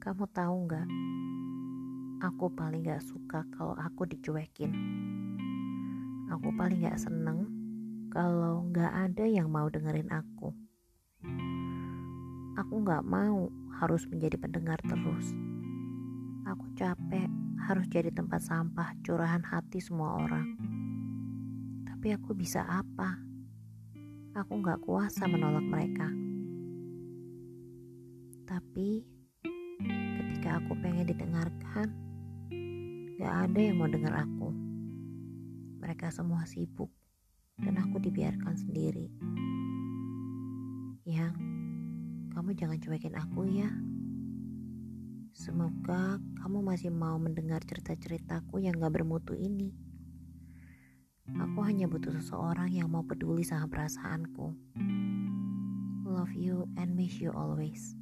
Kamu tahu nggak? Aku paling gak suka kalau aku dicuekin. Aku paling gak seneng kalau gak ada yang mau dengerin aku. Aku gak mau harus menjadi pendengar terus. Aku capek harus jadi tempat sampah curahan hati semua orang. Tapi aku bisa apa? Aku gak kuasa menolak mereka. Tapi ketika aku pengen didengarkan, gak ada yang mau dengar aku. Mereka semua sibuk dan aku dibiarkan sendiri. Yang, kamu jangan cuekin aku ya. Semoga kamu masih mau mendengar cerita-ceritaku yang gak bermutu ini. Aku hanya butuh seseorang yang mau peduli sama perasaanku. Love you and miss you always.